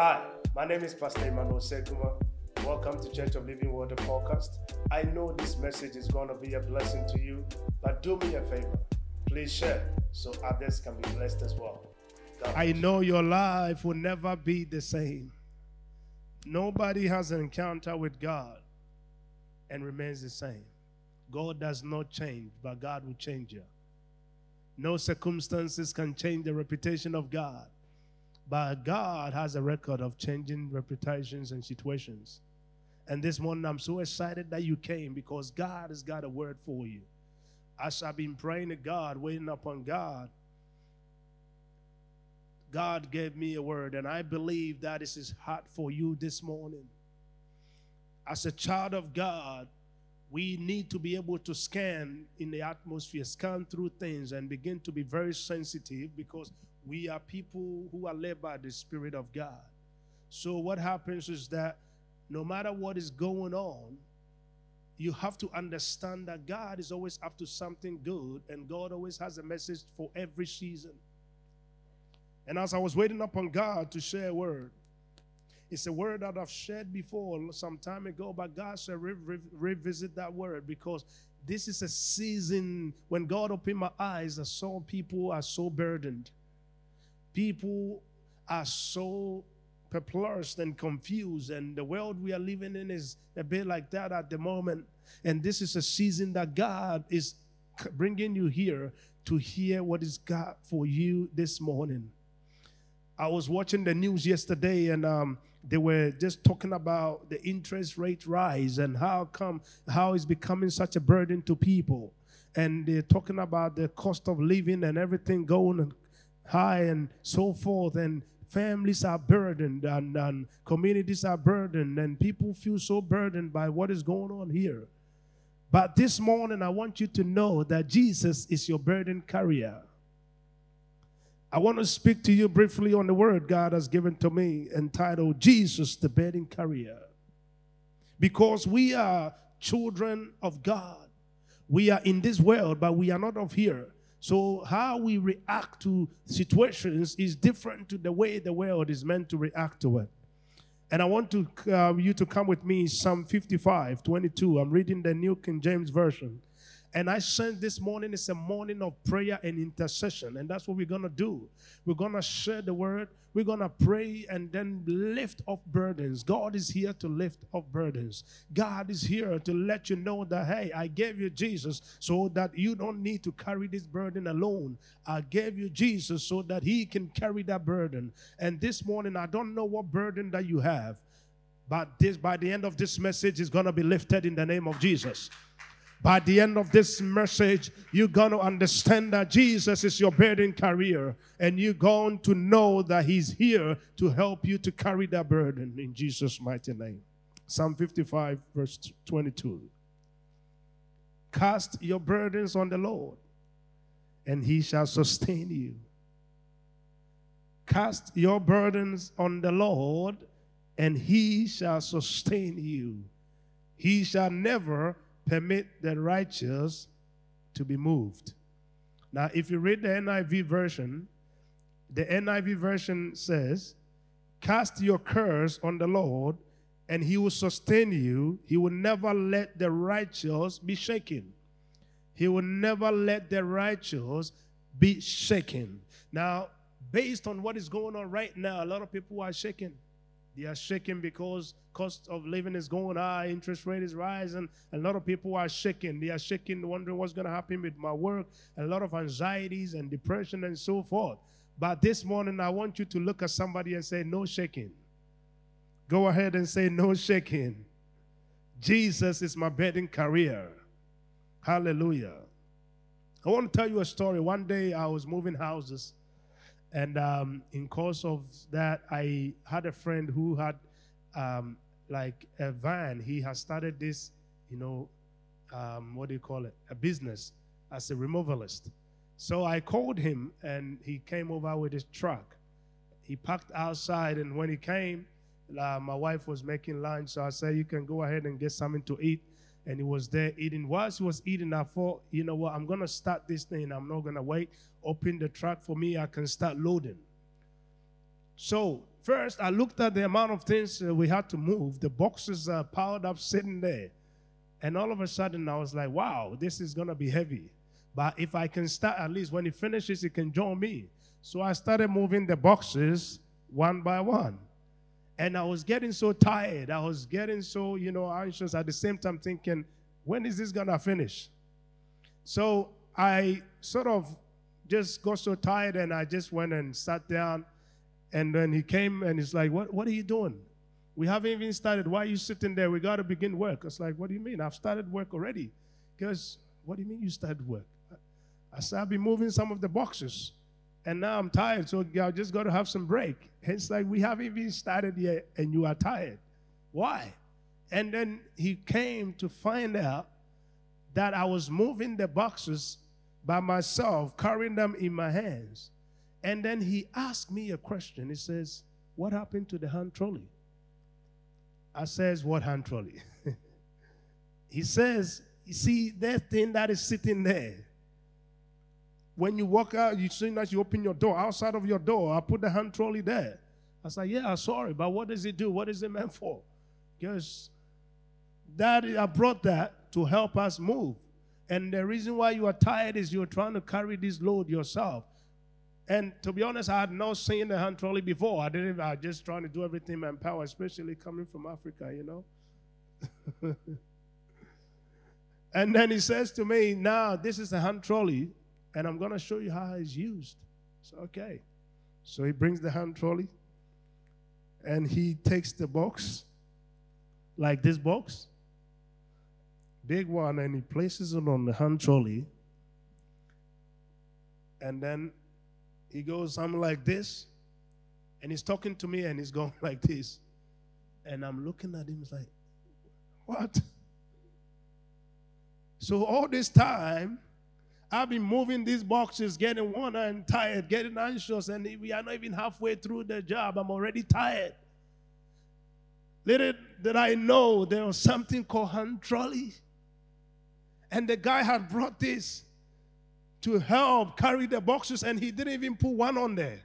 Hi, my name is Pastor Emmanuel Sekuma. Welcome to Church of Living Water podcast. I know this message is going to be a blessing to you, but do me a favor. Please share so others can be blessed as well. God I know your life will never be the same. Nobody has an encounter with God and remains the same. God does not change, but God will change you. No circumstances can change the reputation of God, but God has a record of changing reputations and situations. And this morning, I'm so excited that you came because God has got a word for you. As I've been praying to God, waiting upon God, God gave me a word, and I believe that is His heart for you this morning. As a child of God, we need to be able to scan in the atmosphere, scan through things, and begin to be very sensitive because we are people who are led by the Spirit of God. So, what happens is that no matter what is going on, you have to understand that God is always up to something good, and God always has a message for every season. And as I was waiting upon God to share a word, it's a word that I've shared before some time ago, but God said re- re- revisit that word because this is a season when God opened my eyes. I saw people are so burdened. People are so perplexed and confused, and the world we are living in is a bit like that at the moment. And this is a season that God is bringing you here to hear what is God for you this morning. I was watching the news yesterday and um, they were just talking about the interest rate rise and how come how it's becoming such a burden to people. And they're talking about the cost of living and everything going high and so forth. And families are burdened and, and communities are burdened and people feel so burdened by what is going on here. But this morning, I want you to know that Jesus is your burden carrier. I want to speak to you briefly on the word God has given to me entitled Jesus, the burden carrier. Because we are children of God. We are in this world, but we are not of here. So, how we react to situations is different to the way the world is meant to react to it. And I want to uh, you to come with me Psalm 55, 22. I'm reading the New King James Version. And I sense this morning is a morning of prayer and intercession. And that's what we're going to do. We're going to share the word. We're going to pray and then lift up burdens. God is here to lift up burdens. God is here to let you know that, hey, I gave you Jesus so that you don't need to carry this burden alone. I gave you Jesus so that He can carry that burden. And this morning, I don't know what burden that you have, but this by the end of this message is going to be lifted in the name of Jesus. By the end of this message, you're going to understand that Jesus is your burden carrier, and you're going to know that He's here to help you to carry that burden in Jesus' mighty name. Psalm 55, verse 22. Cast your burdens on the Lord, and He shall sustain you. Cast your burdens on the Lord, and He shall sustain you. He shall never permit the righteous to be moved. Now, if you read the NIV version, the NIV version says, Cast your curse on the Lord, and he will sustain you. He will never let the righteous be shaken. He will never let the righteous be shaken. Now, based on what is going on right now, a lot of people are shaken. They are shaking because cost of living is going high, interest rate is rising. A lot of people are shaking. They are shaking, wondering what's going to happen with my work. A lot of anxieties and depression and so forth. But this morning, I want you to look at somebody and say, No shaking. Go ahead and say, No shaking. Jesus is my burden carrier. Hallelujah. I want to tell you a story. One day I was moving houses, and um, in course of that, I had a friend who had um, like a van. He has started this, you know, um, what do you call it? A business as a removalist. So I called him, and he came over with his truck. He parked outside, and when he came, uh, my wife was making lunch. So I said, "You can go ahead and get something to eat." And he was there eating. Whilst he was eating, I thought, you know what? I'm gonna start this thing. I'm not gonna wait. Open the truck for me. I can start loading. So first I looked at the amount of things uh, we had to move. The boxes are piled up sitting there. And all of a sudden I was like, wow, this is going to be heavy. But if I can start, at least when he finishes, he can join me. So I started moving the boxes one by one. And I was getting so tired. I was getting so, you know, anxious at the same time thinking, when is this going to finish? So I sort of just got so tired and I just went and sat down. And then he came and he's like, What, what are you doing? We haven't even started. Why are you sitting there? We got to begin work. I was like, What do you mean? I've started work already. Because, what do you mean you started work? I said, I've been moving some of the boxes. And now I'm tired, so I just got to have some break. It's like, we haven't even started yet, and you are tired. Why? And then he came to find out that I was moving the boxes by myself, carrying them in my hands. And then he asked me a question. He says, What happened to the hand trolley? I says, What hand trolley? he says, You see, that thing that is sitting there. When you walk out, you see that you open your door. Outside of your door, I put the hand trolley there. I said, Yeah, sorry, but what does it do? What is it meant for? Because that I brought that to help us move. And the reason why you are tired is you're trying to carry this load yourself. And to be honest, I had not seen the hand trolley before. I didn't. I was just trying to do everything in power, especially coming from Africa, you know. and then he says to me, "Now this is the hand trolley, and I'm going to show you how it's used." So okay. So he brings the hand trolley, and he takes the box, like this box, big one and he places it on the hand trolley. And then he goes something like this. And he's talking to me and he's going like this. And I'm looking at him, like, what? So all this time, I've been moving these boxes, getting worn and tired, getting anxious, and we are not even halfway through the job. I'm already tired. Little did I know there was something called hand trolley. And the guy had brought this to help carry the boxes, and he didn't even put one on there.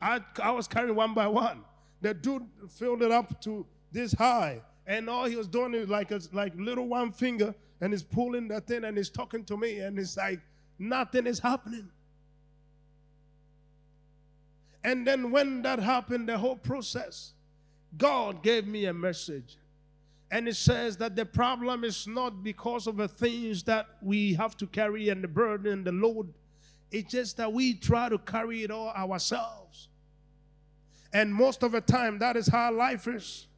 I, I was carrying one by one. The dude filled it up to this high, and all he was doing is like a like little one finger, and he's pulling that thing, and he's talking to me, and it's like nothing is happening. And then when that happened, the whole process, God gave me a message. And it says that the problem is not because of the things that we have to carry and the burden and the load. It's just that we try to carry it all ourselves. And most of the time, that is how life is.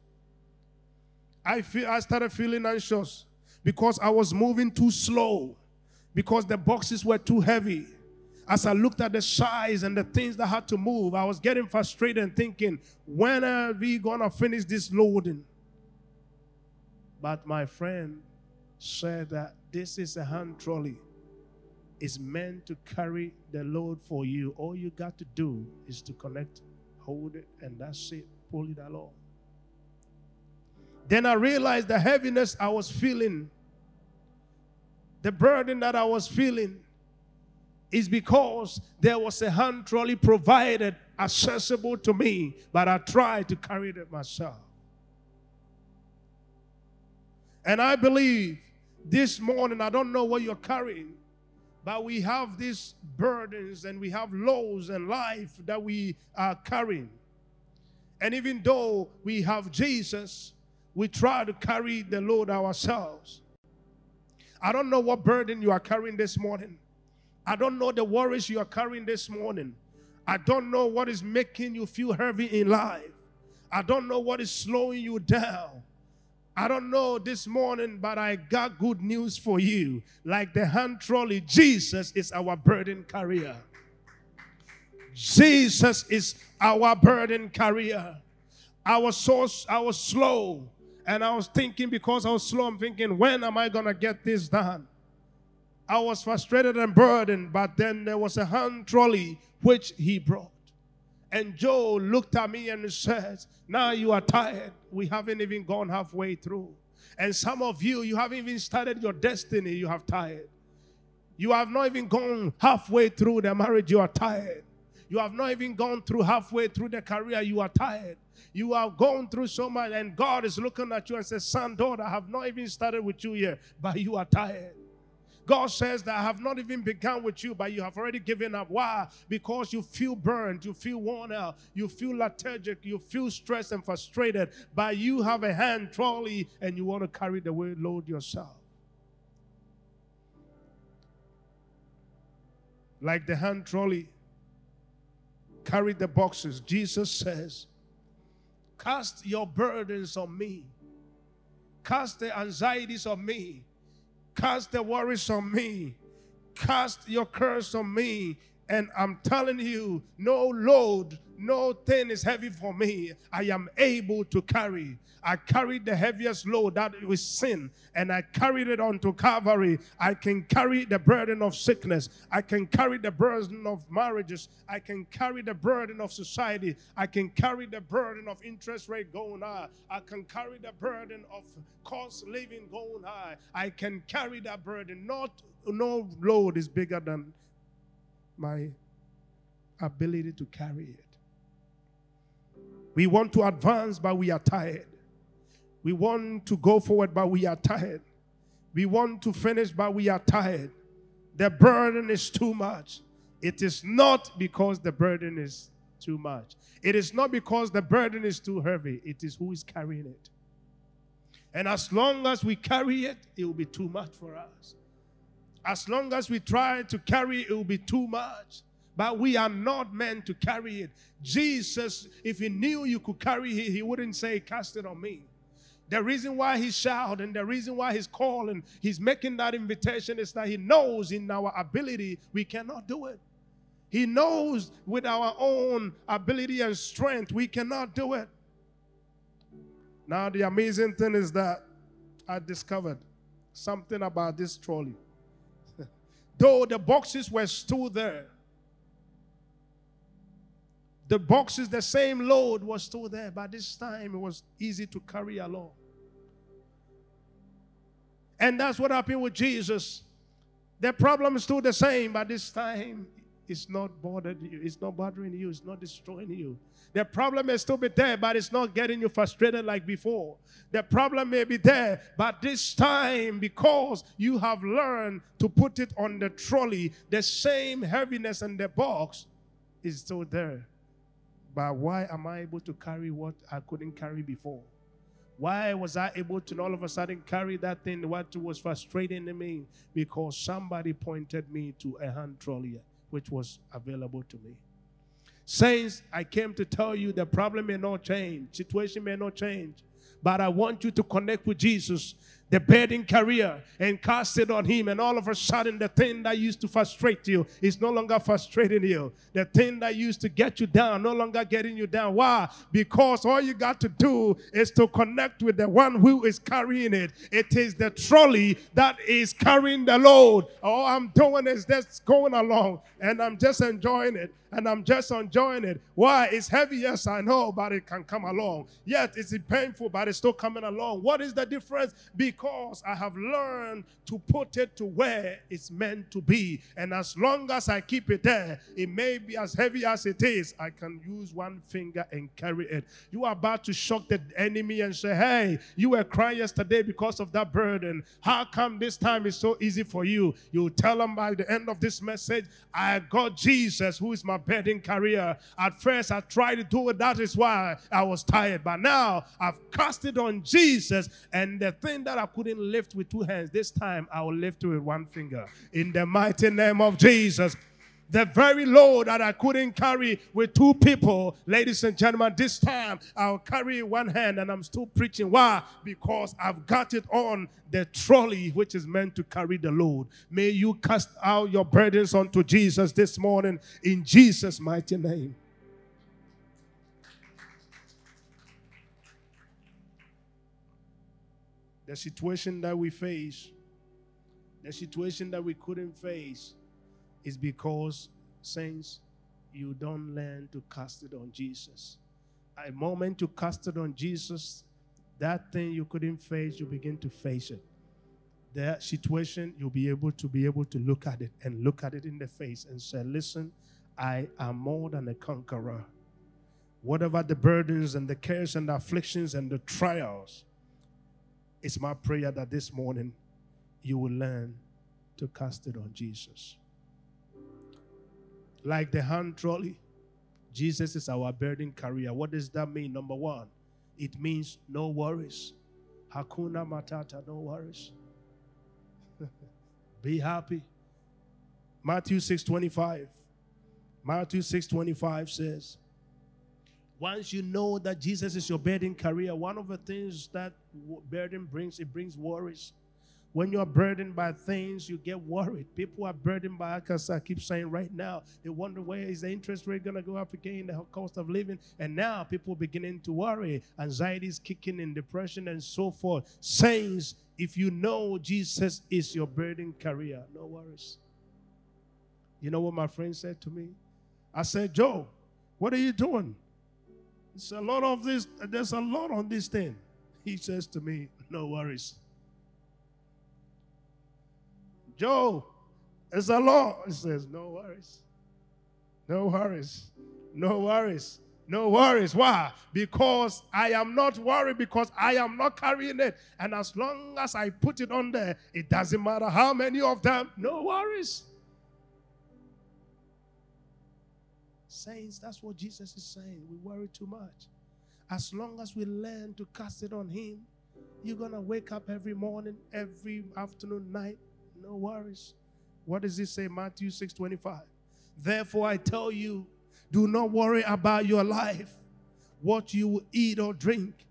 I feel I started feeling anxious because I was moving too slow, because the boxes were too heavy. As I looked at the size and the things that had to move, I was getting frustrated and thinking, when are we gonna finish this loading? But my friend said that this is a hand trolley. It's meant to carry the load for you. All you got to do is to connect, hold it, and that's it. Pull it along. Then I realized the heaviness I was feeling, the burden that I was feeling, is because there was a hand trolley provided accessible to me, but I tried to carry it myself. And I believe this morning, I don't know what you're carrying, but we have these burdens and we have lows in life that we are carrying. And even though we have Jesus, we try to carry the load ourselves. I don't know what burden you are carrying this morning. I don't know the worries you are carrying this morning. I don't know what is making you feel heavy in life. I don't know what is slowing you down. I don't know this morning, but I got good news for you. Like the hand trolley, Jesus is our burden carrier. Jesus is our burden carrier. I was so I was slow, and I was thinking because I was slow, I'm thinking, when am I gonna get this done? I was frustrated and burdened, but then there was a hand trolley which he brought. And Joe looked at me and says, Now you are tired. We haven't even gone halfway through. And some of you, you haven't even started your destiny. You have tired. You have not even gone halfway through the marriage. You are tired. You have not even gone through halfway through the career. You are tired. You have gone through so much, and God is looking at you and says, Son, daughter, I have not even started with you yet, but you are tired. God says that I have not even begun with you, but you have already given up. Why? Because you feel burned, you feel worn out, you feel lethargic, you feel stressed and frustrated, but you have a hand trolley and you want to carry the load yourself. Like the hand trolley, carry the boxes. Jesus says, Cast your burdens on me, cast the anxieties on me Cast the worries on me. Cast your curse on me. And I'm telling you, no load, no thing is heavy for me. I am able to carry. I carried the heaviest load that was sin, and I carried it onto Calvary. I can carry the burden of sickness. I can carry the burden of marriages. I can carry the burden of society. I can carry the burden of interest rate going high. I can carry the burden of cost living going high. I can carry that burden. Not no load is bigger than my ability to carry it. We want to advance, but we are tired. We want to go forward, but we are tired. We want to finish, but we are tired. The burden is too much. It is not because the burden is too much. It is not because the burden is too heavy. It is who is carrying it. And as long as we carry it, it will be too much for us. As long as we try to carry it, will be too much. But we are not meant to carry it. Jesus, if he knew you could carry it, he wouldn't say, Cast it on me. The reason why he's shouting, the reason why he's calling, he's making that invitation is that he knows in our ability we cannot do it. He knows with our own ability and strength we cannot do it. Now, the amazing thing is that I discovered something about this trolley. Though the boxes were still there, the boxes, the same load was still there, but this time it was easy to carry along. And that's what happened with Jesus. The problem is still the same, but this time it's not bothered you, it's not bothering you, it's not destroying you. The problem may still be there, but it's not getting you frustrated like before. The problem may be there, but this time, because you have learned to put it on the trolley, the same heaviness in the box is still there. But why am I able to carry what I couldn't carry before? Why was I able to all of a sudden carry that thing? What was frustrating to me? Because somebody pointed me to a hand trolley which was available to me. Saints, I came to tell you the problem may not change, situation may not change, but I want you to connect with Jesus the burden carrier and cast it on him. And all of a sudden, the thing that used to frustrate you is no longer frustrating you. The thing that used to get you down, no longer getting you down. Why? Because all you got to do is to connect with the one who is carrying it. It is the trolley that is carrying the load. All I'm doing is just going along and I'm just enjoying it and I'm just enjoying it. Why? It's heavy, yes, I know, but it can come along. Yet it's painful, but it's still coming along. What is the difference? Because I have learned to put it to where it's meant to be. And as long as I keep it there, it may be as heavy as it is. I can use one finger and carry it. You are about to shock the enemy and say, Hey, you were crying yesterday because of that burden. How come this time is so easy for you? You tell them by the end of this message, I got Jesus, who is my burden carrier. At first, I tried to do it. That is why I was tired. But now I've cast it on Jesus. And the thing that I couldn't lift with two hands, this time I will lift with one finger. In the mighty name of Jesus. The very load that I couldn't carry with two people, ladies and gentlemen, this time I'll carry one hand and I'm still preaching. Why? Because I've got it on the trolley which is meant to carry the load. May you cast out your burdens onto Jesus this morning in Jesus' mighty name. The situation that we face, the situation that we couldn't face, is because, saints, you don't learn to cast it on Jesus. A moment you cast it on Jesus, that thing you couldn't face, you begin to face it. That situation, you'll be able to be able to look at it and look at it in the face and say, listen, I am more than a conqueror. Whatever the burdens and the cares and the afflictions and the trials, it's my prayer that this morning you will learn to cast it on Jesus. Like the hand trolley, Jesus is our burden carrier. What does that mean? Number one, it means no worries. Hakuna Matata, no worries. Be happy. Matthew 6 25. Matthew 6 25 says, once you know that Jesus is your burden carrier, one of the things that burden brings, it brings worries. When you are burdened by things, you get worried. People are burdened by, because I keep saying right now, they wonder where is the interest rate going to go up again, the cost of living. And now people beginning to worry. Anxiety is kicking in, depression, and so forth. Saints, if you know Jesus is your burden carrier, no worries. You know what my friend said to me? I said, Joe, what are you doing? It's a lot of this, there's a lot on this thing. He says to me, No worries. Joe, it's a lot. He says, No worries. No worries. No worries. No worries. Why? Because I am not worried because I am not carrying it. And as long as I put it on there, it doesn't matter how many of them, no worries. Saints, that's what Jesus is saying. We worry too much. As long as we learn to cast it on Him, you're going to wake up every morning, every afternoon, night, no worries. What does it say? Matthew 6 25. Therefore, I tell you, do not worry about your life, what you eat or drink,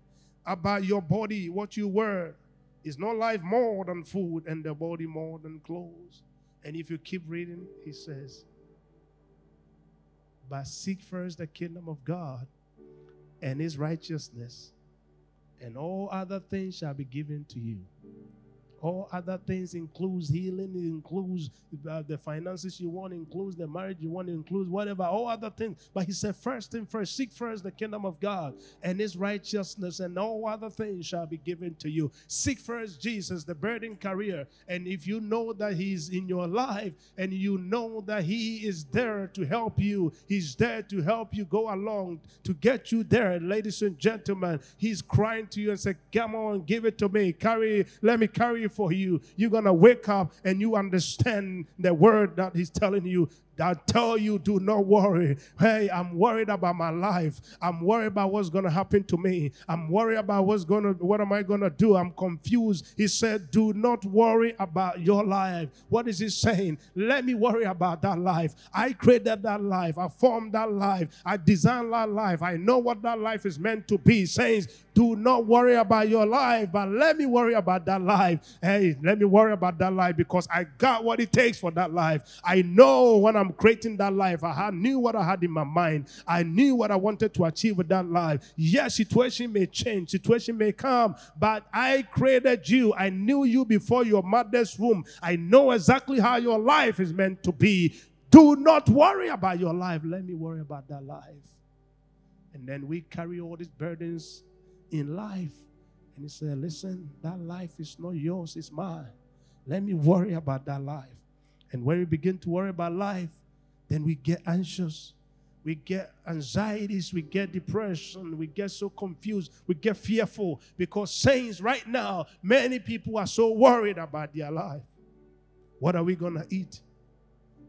about your body, what you wear. Is not life more than food and the body more than clothes? And if you keep reading, he says, But seek first the kingdom of God and his righteousness, and all other things shall be given to you. All other things includes healing, it includes uh, the finances you want, includes the marriage you want, includes whatever, all other things. But he said, first thing first, seek first the kingdom of God and his righteousness, and all other things shall be given to you. Seek first Jesus, the burden carrier. And if you know that he's in your life and you know that he is there to help you, he's there to help you go along to get you there, ladies and gentlemen. He's crying to you and say, Come on, give it to me. Carry, let me carry for you. You're going to wake up and you understand the word that he's telling you I tell you, do not worry. Hey, I'm worried about my life. I'm worried about what's going to happen to me. I'm worried about what's going to, what am I going to do? I'm confused. He said, do not worry about your life. What is he saying? Let me worry about that life. I created that life. I formed that life. I designed that life. I know what that life is meant to be. Saints, do not worry about your life, but let me worry about that life. Hey, let me worry about that life because I got what it takes for that life. I know when I'm I'm creating that life, I knew what I had in my mind. I knew what I wanted to achieve with that life. Yes, situation may change, situation may come, but I created you. I knew you before your mother's womb. I know exactly how your life is meant to be. Do not worry about your life. Let me worry about that life. And then we carry all these burdens in life. And he said, Listen, that life is not yours, it's mine. Let me worry about that life. And when we begin to worry about life, then we get anxious. We get anxieties, we get depression, we get so confused, we get fearful because saints right now, many people are so worried about their life. What are we going to eat?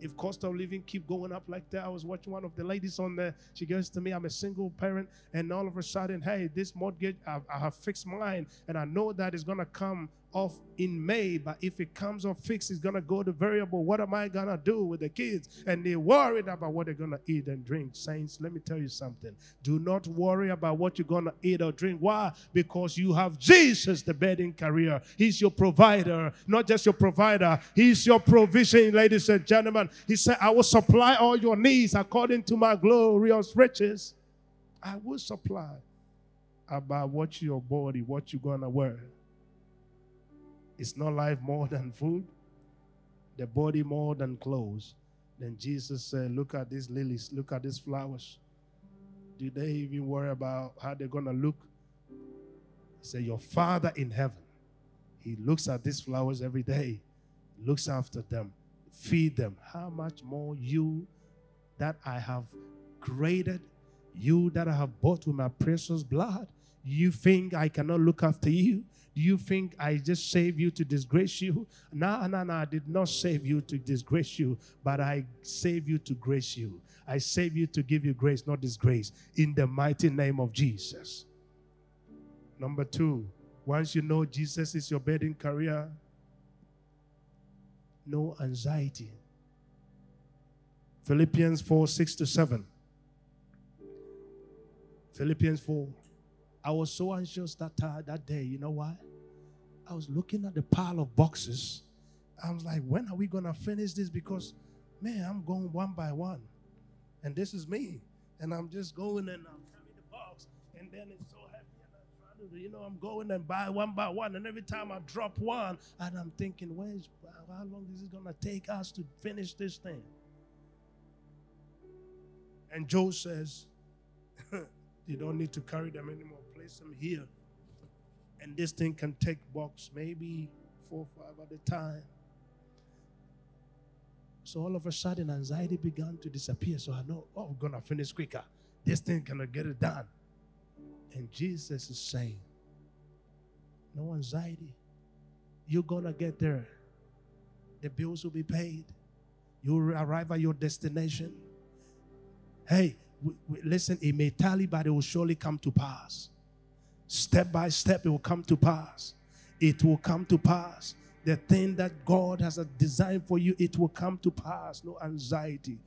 if cost of living keep going up like that, I was watching one of the ladies on there. She goes to me, I'm a single parent, and all of a sudden, hey, this mortgage, I, I have fixed mine, and I know that it's gonna come off in May, but if it comes off fixed, it's gonna go to variable. What am I gonna do with the kids? And they're worried about what they're gonna eat and drink. Saints, let me tell you something. Do not worry about what you're gonna eat or drink. Why? Because you have Jesus, the bedding carrier. He's your provider, not just your provider, He's your provision, ladies and gentlemen. He said, I will supply all your needs according to my glorious riches. I will supply about what your body, what you're gonna wear. Is not life more than food? The body more than clothes? Then Jesus said, Look at these lilies, look at these flowers. Do they even worry about how they're going to look? He said, Your Father in heaven, He looks at these flowers every day, looks after them, feed them. How much more you, that I have created, you that I have bought with my precious blood. You think I cannot look after you? Do you think I just saved you to disgrace you? No, no, no. I did not save you to disgrace you, but I saved you to grace you. I save you to give you grace, not disgrace, in the mighty name of Jesus. Number two, once you know Jesus is your bed burden carrier, no anxiety. Philippians 4 6 to 7. Philippians 4. I was so anxious that, uh, that day. You know why? I was looking at the pile of boxes. I was like, when are we to finish this? Because, man, I'm going one by one. And this is me. And I'm just going and I'm carrying the box. And then it's so heavy. And I'm trying to, you know, I'm going and buy one by one. And every time I drop one, and I'm thinking, where's, how long is it to take us to finish this thing? And Joe says, You don't need to carry them anymore. Place them here. And this thing can take box maybe four or five at a time. So all of a sudden, anxiety began to disappear. So I know, oh, we're going to finish quicker. This thing cannot get it done. And Jesus is saying, no anxiety. You're going to get there. The bills will be paid. You'll arrive at your destination. Hey, listen, it may tally, but it will surely come to pass. Step by step, it will come to pass. It will come to pass. The thing that God has designed for you, it will come to pass. No anxiety.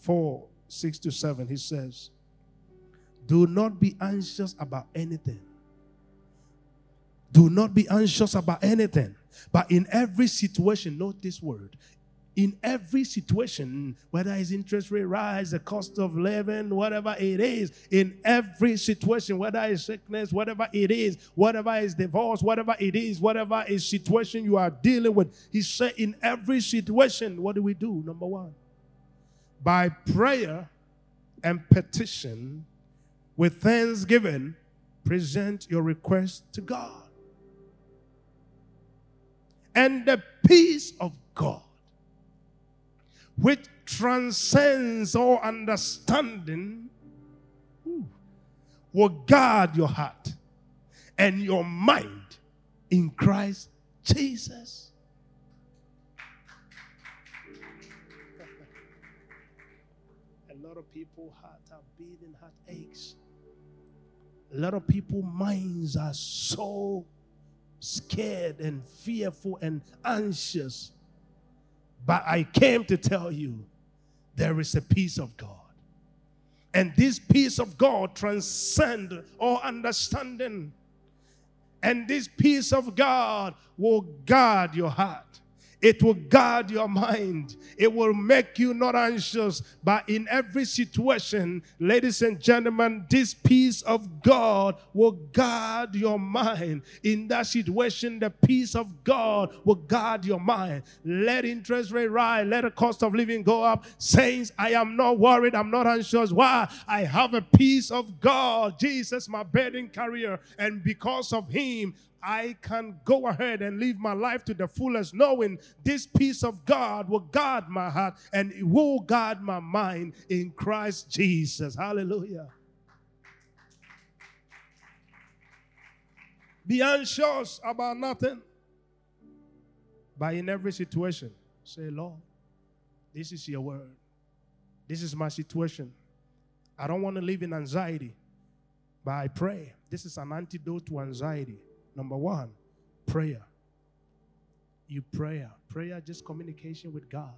4 6 to 7, he says, Do not be anxious about anything. Do not be anxious about anything. But in every situation, note this word in every situation, whether it's interest rate rise, the cost of living, whatever it is, in every situation, whether it's sickness, whatever it is, whatever is divorce, whatever it is, whatever is situation you are dealing with, he said, in every situation, what do we do? Number one, by prayer and petition with thanksgiving, present your request to God. And the peace of God which transcends all understanding, will guard your heart and your mind in Christ Jesus. A lot of people heart are beating, heart aches. A lot of people minds are so scared and fearful and anxious but I came to tell you there is a peace of God. And this peace of God transcends all understanding. And this peace of God will guard your heart. It will guard your mind. It will make you not anxious. But in every situation, ladies and gentlemen, this peace of God will guard your mind. In that situation, the peace of God will guard your mind. Let interest rate rise. Let the cost of living go up. Saints, I am not worried. I'm not anxious. Why? I have a peace of God. Jesus, my burden carrier. And because of him, I can go ahead and live my life to the fullest, knowing this peace of God will guard my heart and it will guard my mind in Christ Jesus. Hallelujah. Be anxious about nothing, but in every situation, say, Lord, this is your word. This is my situation. I don't want to live in anxiety, but I pray. This is an antidote to anxiety. Number one, prayer. You prayer. Prayer, just communication with God.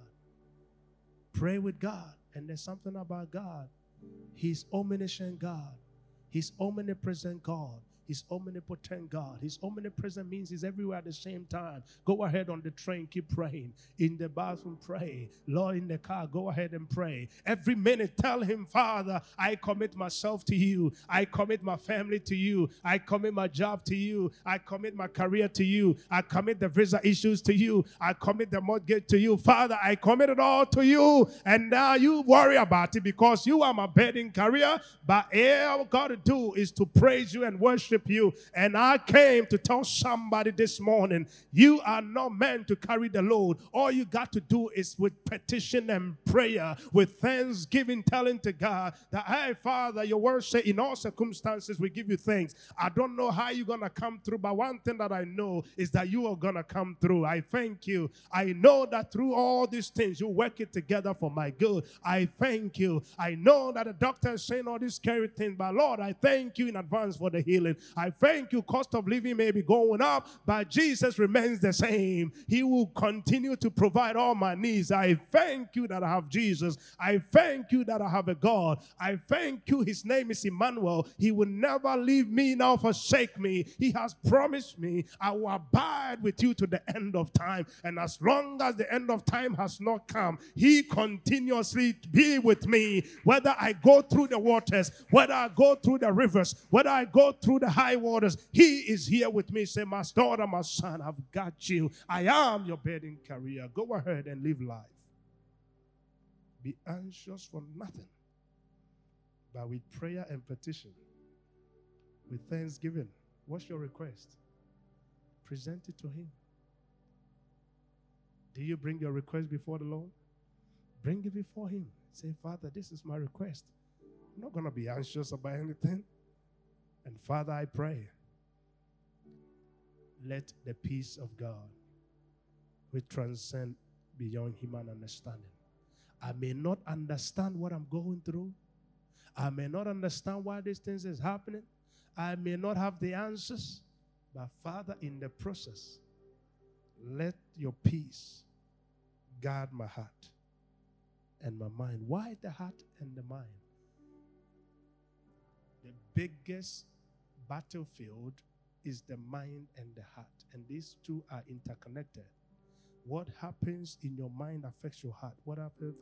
Pray with God. And there's something about God. He's omniscient God. He's omnipresent God. He's omnipotent God. He's omnipresent means he's everywhere at the same time. Go ahead on the train, keep praying. In the bathroom, pray. Lord, in the car, go ahead and pray. Every minute, tell him, Father, I commit myself to you. I commit my family to you. I commit my job to you. I commit my career to you. I commit the visa issues to you. I commit the mortgage to you. Father, I commit it all to you. And now you worry about it because you are my burden carrier. But eh, all I've got to do is to praise you and worship worship you. And I came to tell somebody this morning, you are not meant to carry the load. All you got to do is with petition and prayer, with thanksgiving, telling to God that, hey, Father, your word say in all circumstances we give you thanks. I don't know how you're going to come through, but one thing that I know is that you are going to come through. I thank you. I know that through all these things, you work it together for my good. I thank you. I know that the doctor is saying all these scary things, but Lord, I thank you in advance for the healing. I thank you. Cost of living may be going up, but Jesus remains the same. He will continue to provide all my needs. I thank you that I have Jesus. I thank you that I have a God. I thank you. His name is Emmanuel. He will never leave me nor forsake me. He has promised me I will abide with you to the end of time. And as long as the end of time has not come, He continuously be with me. Whether I go through the waters, whether I go through the rivers, whether I go through the high waters, He is here with me. Say, My daughter, my son, I've got you. I am your burden carrier. Go ahead and live life. Be anxious for nothing, but with prayer and petition, with thanksgiving. What's your request? Present it to Him. Do you bring your request before the Lord? Bring it before Him. Say, Father, this is my request. I'm not going to be anxious about anything. And Father, I pray, let the peace of God, which transcend beyond human understanding. I may not understand what I'm going through. I may not understand why these things is happening. I may not have the answers. But Father, in the process, let your peace guard my heart and my mind. Why the heart and the mind? Biggest battlefield is the mind and the heart, and these two are interconnected. What happens in your mind affects your heart. Whatever,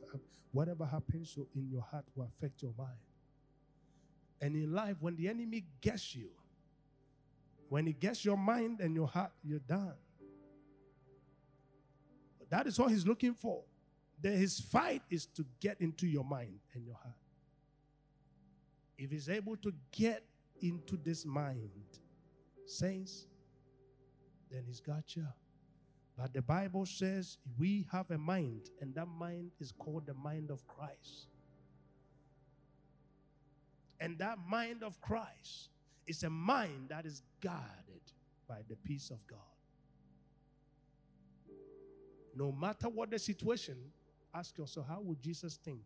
whatever happens in your heart will affect your mind. And in life, when the enemy gets you, when he gets your mind and your heart, you're done. That is what he's looking for. Then his fight is to get into your mind and your heart. If he's able to get into this mind, saints, then he's got you. But the Bible says we have a mind, and that mind is called the mind of Christ. And that mind of Christ is a mind that is guarded by the peace of God. No matter what the situation, ask yourself how would Jesus think?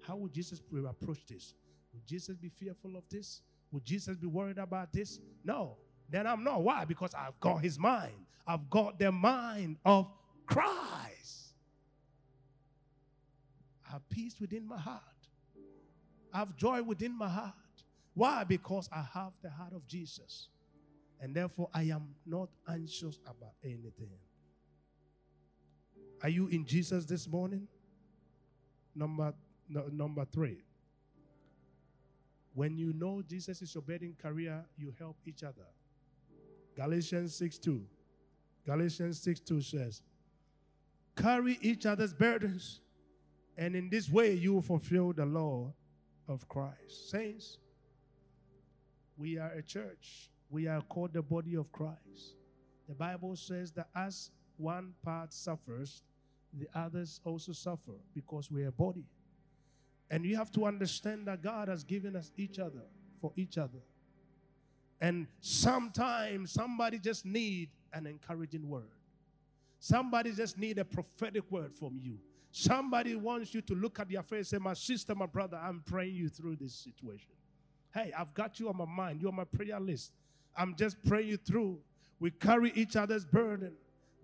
How would Jesus approach this? Would Jesus be fearful of this? Would Jesus be worried about this? No. Then I'm not. Why? Because I've got his mind. I've got the mind of Christ. I have peace within my heart. I have joy within my heart. Why? Because I have the heart of Jesus. And therefore, I am not anxious about anything. Are you in Jesus this morning? Number, no, number three. When you know Jesus is your burden carrier, you help each other. Galatians 6 2. Galatians 6 2 says, Carry each other's burdens, and in this way you will fulfill the law of Christ. Saints, we are a church. We are called the body of Christ. The Bible says that as one part suffers, the others also suffer because we are a body. And you have to understand that God has given us each other for each other. And sometimes somebody just need an encouraging word. Somebody just need a prophetic word from you. Somebody wants you to look at your face and say, My sister, my brother, I'm praying you through this situation. Hey, I've got you on my mind. You're on my prayer list. I'm just praying you through. We carry each other's burden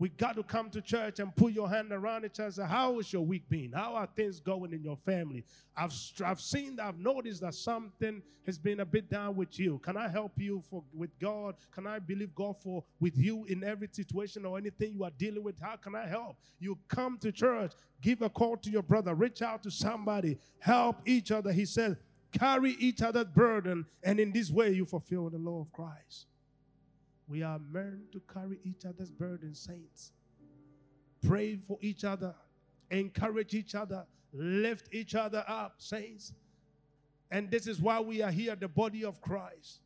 we got to come to church and put your hand around each other and say, How is your week been? How are things going in your family? I've, I've seen, I've noticed that something has been a bit down with you. Can I help you for with God? Can I believe God for with you in every situation or anything you are dealing with? How can I help? You come to church, give a call to your brother, reach out to somebody, help each other. He said, carry each other's burden, and in this way you fulfill the law of Christ. We are meant to carry each other's burdens, saints. Pray for each other, encourage each other, lift each other up, saints. And this is why we are here, the body of Christ.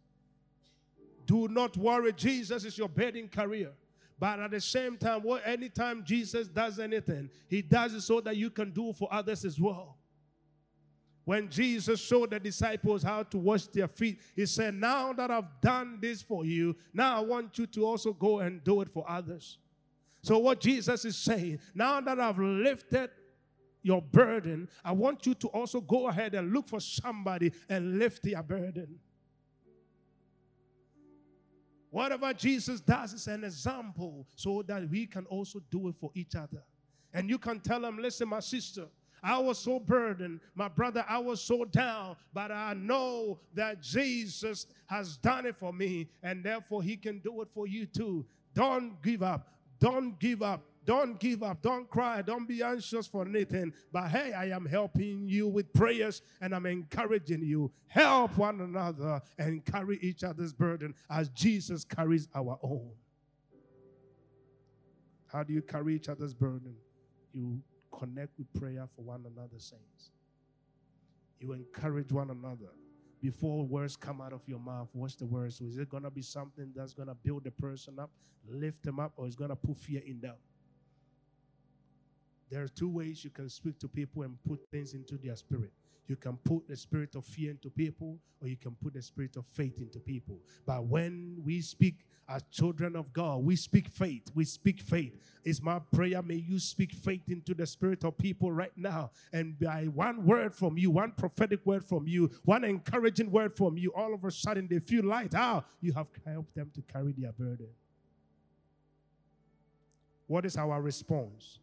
Do not worry. Jesus is your burden carrier. But at the same time, anytime Jesus does anything, he does it so that you can do for others as well. When Jesus showed the disciples how to wash their feet, he said, Now that I've done this for you, now I want you to also go and do it for others. So, what Jesus is saying, now that I've lifted your burden, I want you to also go ahead and look for somebody and lift their burden. Whatever Jesus does is an example so that we can also do it for each other. And you can tell them, listen, my sister, I was so burdened. My brother, I was so down. But I know that Jesus has done it for me, and therefore he can do it for you too. Don't give up. Don't give up. Don't give up. Don't cry. Don't be anxious for anything. But hey, I am helping you with prayers and I'm encouraging you. Help one another and carry each other's burden as Jesus carries our own. How do you carry each other's burden? You connect with prayer for one another, saints. You encourage one another. Before words come out of your mouth, what's the words? Is it going to be something that's going to build the person up, lift them up, or is going to put fear in them? There are two ways you can speak to people and put things into their spirit. You can put the spirit of fear into people, or you can put the spirit of faith into people. But when we speak as children of God, we speak faith. We speak faith. It's my prayer. May you speak faith into the spirit of people right now. And by one word from you, one prophetic word from you, one encouraging word from you, all of a sudden they feel light. How? You have helped them to carry their burden. What is our response?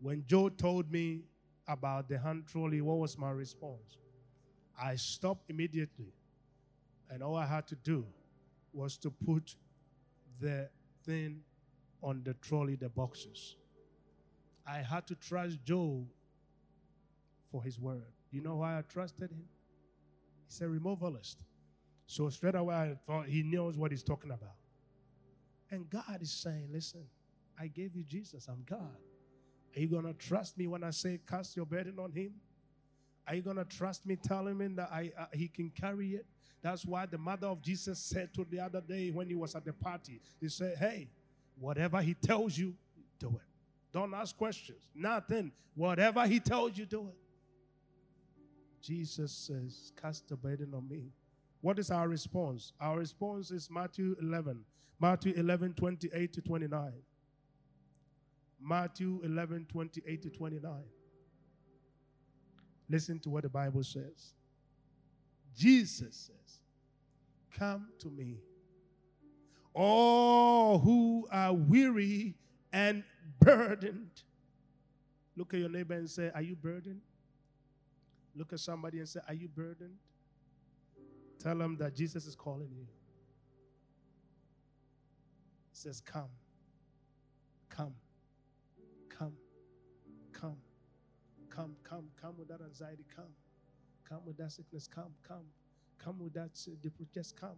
When Joe told me about the hand trolley, what was my response? I stopped immediately. And all I had to do was to put the thing on the trolley, the boxes. I had to trust Joe for his word. You know why I trusted him? He's a removalist. So straight away I thought he knows what he's talking about. And God is saying, listen, I gave you Jesus, I'm God. Are you going to trust me when I say cast your burden on him? Are you going to trust me telling him that I, uh, he can carry it? That's why the mother of Jesus said to the other day when he was at the party, he said, Hey, whatever he tells you, do it. Don't ask questions. Nothing. Whatever he tells you, do it. Jesus says, Cast the burden on me. What is our response? Our response is Matthew 11. Matthew 11, 28 to 29. Matthew 11, 28 to 29. Listen to what the Bible says. Jesus says, Come to me, all who are weary and burdened. Look at your neighbor and say, Are you burdened? Look at somebody and say, Are you burdened? Tell them that Jesus is calling you. He says, Come, come. Come, come, come, come, come with that anxiety. Come, come with that sickness. Come, come, come with that. Just come,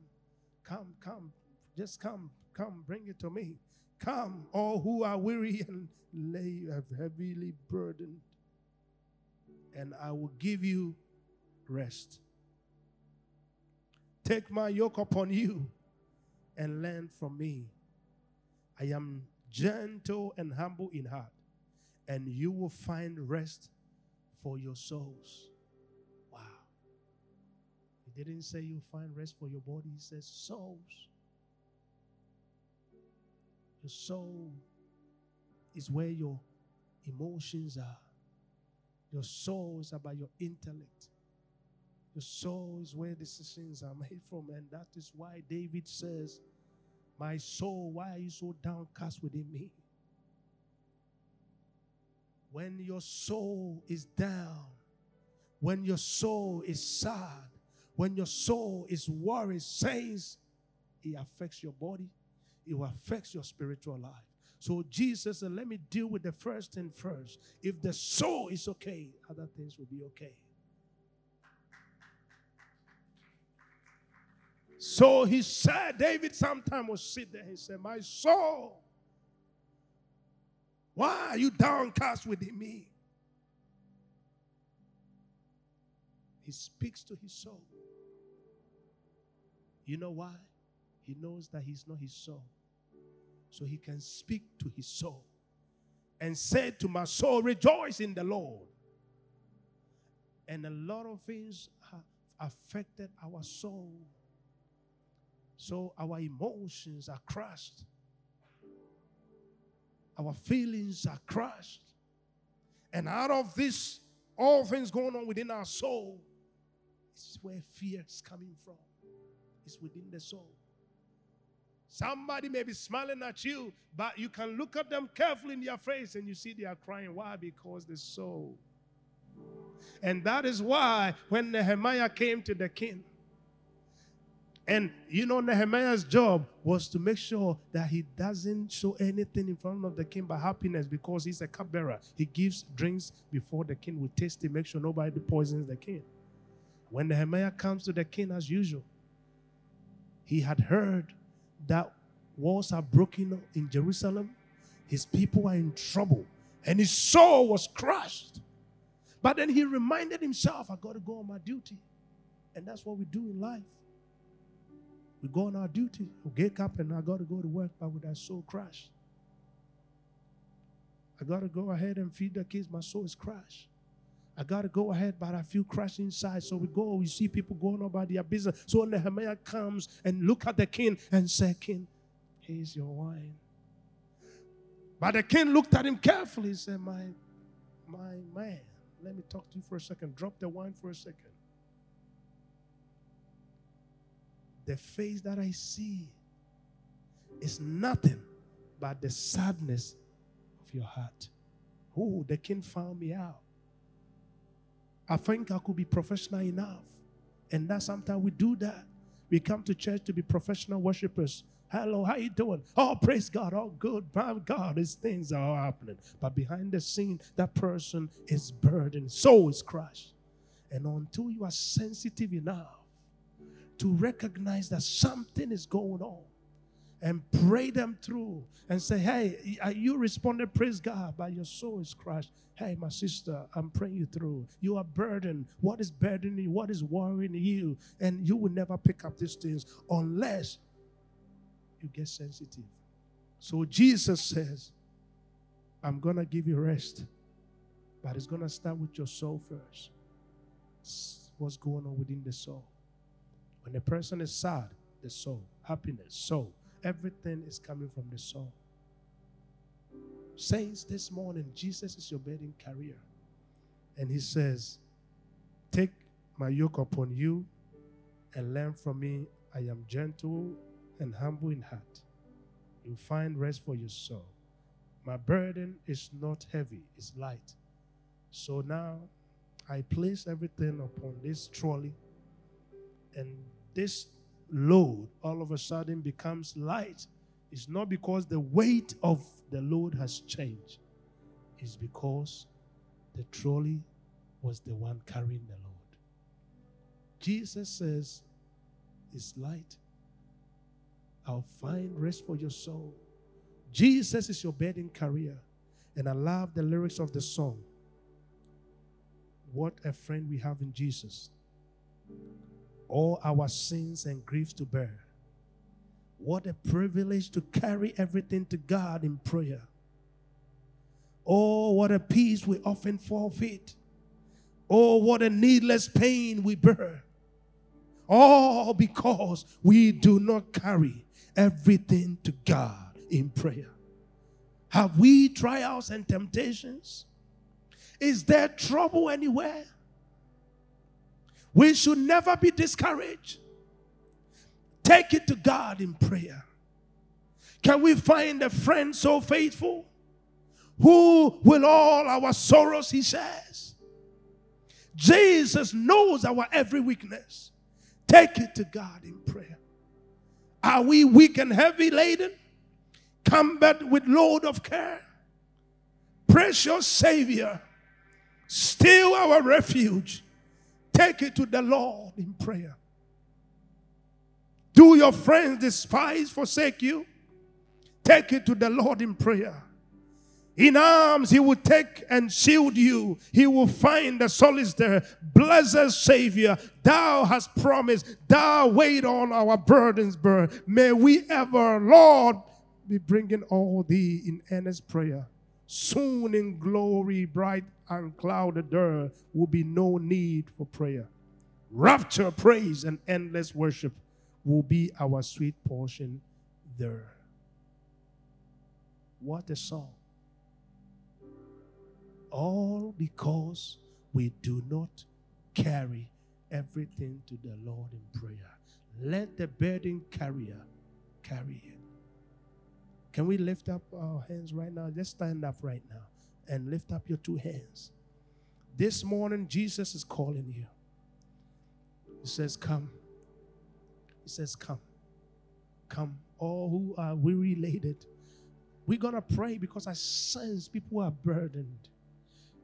come, come. Just come, come. Bring it to me. Come, all who are weary and lay heavily burdened, and I will give you rest. Take my yoke upon you and learn from me. I am gentle and humble in heart, and you will find rest for your souls. Didn't say you'll find rest for your body, he says souls. Your soul is where your emotions are. Your soul is about your intellect. Your soul is where decisions are made from. And that is why David says, My soul, why are you so downcast within me? when your soul is down, when your soul is sad, when your soul is worried, says it affects your body, it affects your spiritual life. So Jesus said, Let me deal with the first thing first. If the soul is okay, other things will be okay. So he said, David sometimes will sit there. He said, My soul why are you downcast within me? He speaks to his soul. You know why? He knows that he's not his soul. So he can speak to his soul and say to my soul, Rejoice in the Lord. And a lot of things have affected our soul. So our emotions are crushed, our feelings are crushed. And out of this, all things going on within our soul, is where fear is coming from. It's within the soul. Somebody may be smiling at you, but you can look at them carefully in their face and you see they are crying. Why? Because the soul. And that is why when Nehemiah came to the king, and you know, Nehemiah's job was to make sure that he doesn't show anything in front of the king but happiness because he's a cupbearer. He gives drinks before the king will taste it, make sure nobody poisons the king. When Nehemiah comes to the king as usual, he had heard that walls are broken in Jerusalem, his people are in trouble, and his soul was crushed. But then he reminded himself, I got to go on my duty. And that's what we do in life. We go on our duty. We get up and I got to go to work, but with that soul crushed. I got to go ahead and feed the kids. My soul is crushed. I got to go ahead, but I feel crushed inside. So we go, we see people going about their business. So when Nehemiah comes and look at the king and say, King, here's your wine. But the king looked at him carefully and said, My, my man, let me talk to you for a second. Drop the wine for a second. The face that I see is nothing but the sadness of your heart. Oh, the king found me out. I think I could be professional enough. And that sometimes we do that. We come to church to be professional worshipers. Hello, how you doing? Oh, praise God. Oh, good. My God, these things are happening. But behind the scene, that person is burdened. So is crushed. And until you are sensitive enough to recognize that something is going on, and pray them through and say, Hey, you responded, praise God, but your soul is crushed. Hey, my sister, I'm praying you through. You are burdened. What is burdening you? What is worrying you? And you will never pick up these things unless you get sensitive. So Jesus says, I'm going to give you rest, but it's going to start with your soul first. what's going on within the soul. When a person is sad, the soul, happiness, soul, Everything is coming from the soul. Saints, this morning, Jesus is your burden carrier. And he says, Take my yoke upon you and learn from me. I am gentle and humble in heart. You'll find rest for your soul. My burden is not heavy, it's light. So now I place everything upon this trolley, and this load all of a sudden becomes light, it's not because the weight of the load has changed, it's because the trolley was the one carrying the load. Jesus says, It's light. I'll find rest for your soul. Jesus is your burden carrier. And I love the lyrics of the song. What a friend we have in Jesus all our sins and griefs to bear. What a privilege to carry everything to God in prayer. Oh, what a peace we often forfeit. Oh, what a needless pain we bear. All because we do not carry everything to God in prayer. Have we trials and temptations? Is there trouble anywhere? We should never be discouraged. Take it to God in prayer. Can we find a friend so faithful? Who will all our sorrows, he says. Jesus knows our every weakness. Take it to God in prayer. Are we weak and heavy laden? Cumbered with load of care? Precious Savior, still our refuge Take it to the Lord in prayer. Do your friends despise, forsake you? Take it to the Lord in prayer. In arms, he will take and shield you. He will find the solace there. Blessed Savior, thou hast promised, thou wait on our burdens, burn. May we ever, Lord, be bringing all thee in earnest prayer. Soon in glory, bright and clouded there will be no need for prayer. Rapture, praise, and endless worship will be our sweet portion there. What a song! All because we do not carry everything to the Lord in prayer. Let the burden carrier carry it. Can we lift up our hands right now? Just stand up right now and lift up your two hands. This morning, Jesus is calling you. He says, Come. He says, Come. Come. All who are weary laden. We're going to pray because I sense people are burdened.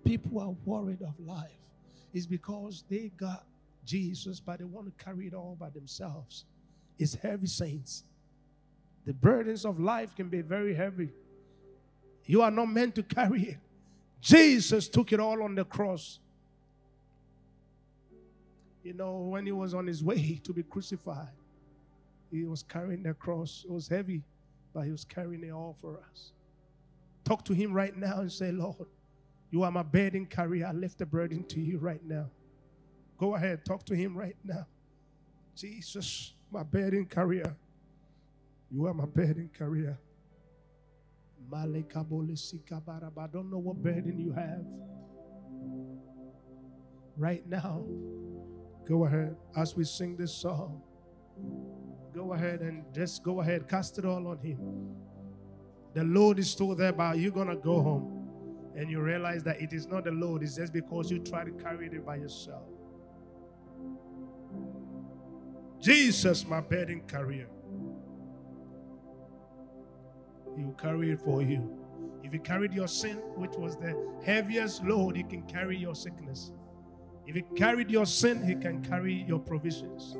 People are worried of life. It's because they got Jesus, but they want to carry it all by themselves. It's heavy, saints. The burdens of life can be very heavy. You are not meant to carry it. Jesus took it all on the cross. You know, when he was on his way to be crucified, he was carrying the cross. It was heavy, but he was carrying it all for us. Talk to him right now and say, Lord, you are my burden carrier. I lift the burden to you right now. Go ahead, talk to him right now. Jesus, my burden carrier. You are my burden carrier. I don't know what burden you have. Right now, go ahead as we sing this song. Go ahead and just go ahead, cast it all on Him. The load is still there, but you're gonna go home and you realize that it is not the load, it's just because you try to carry it by yourself. Jesus, my burden carrier. He will carry it for you. If He carried your sin, which was the heaviest load, He can carry your sickness. If He carried your sin, He can carry your provisions.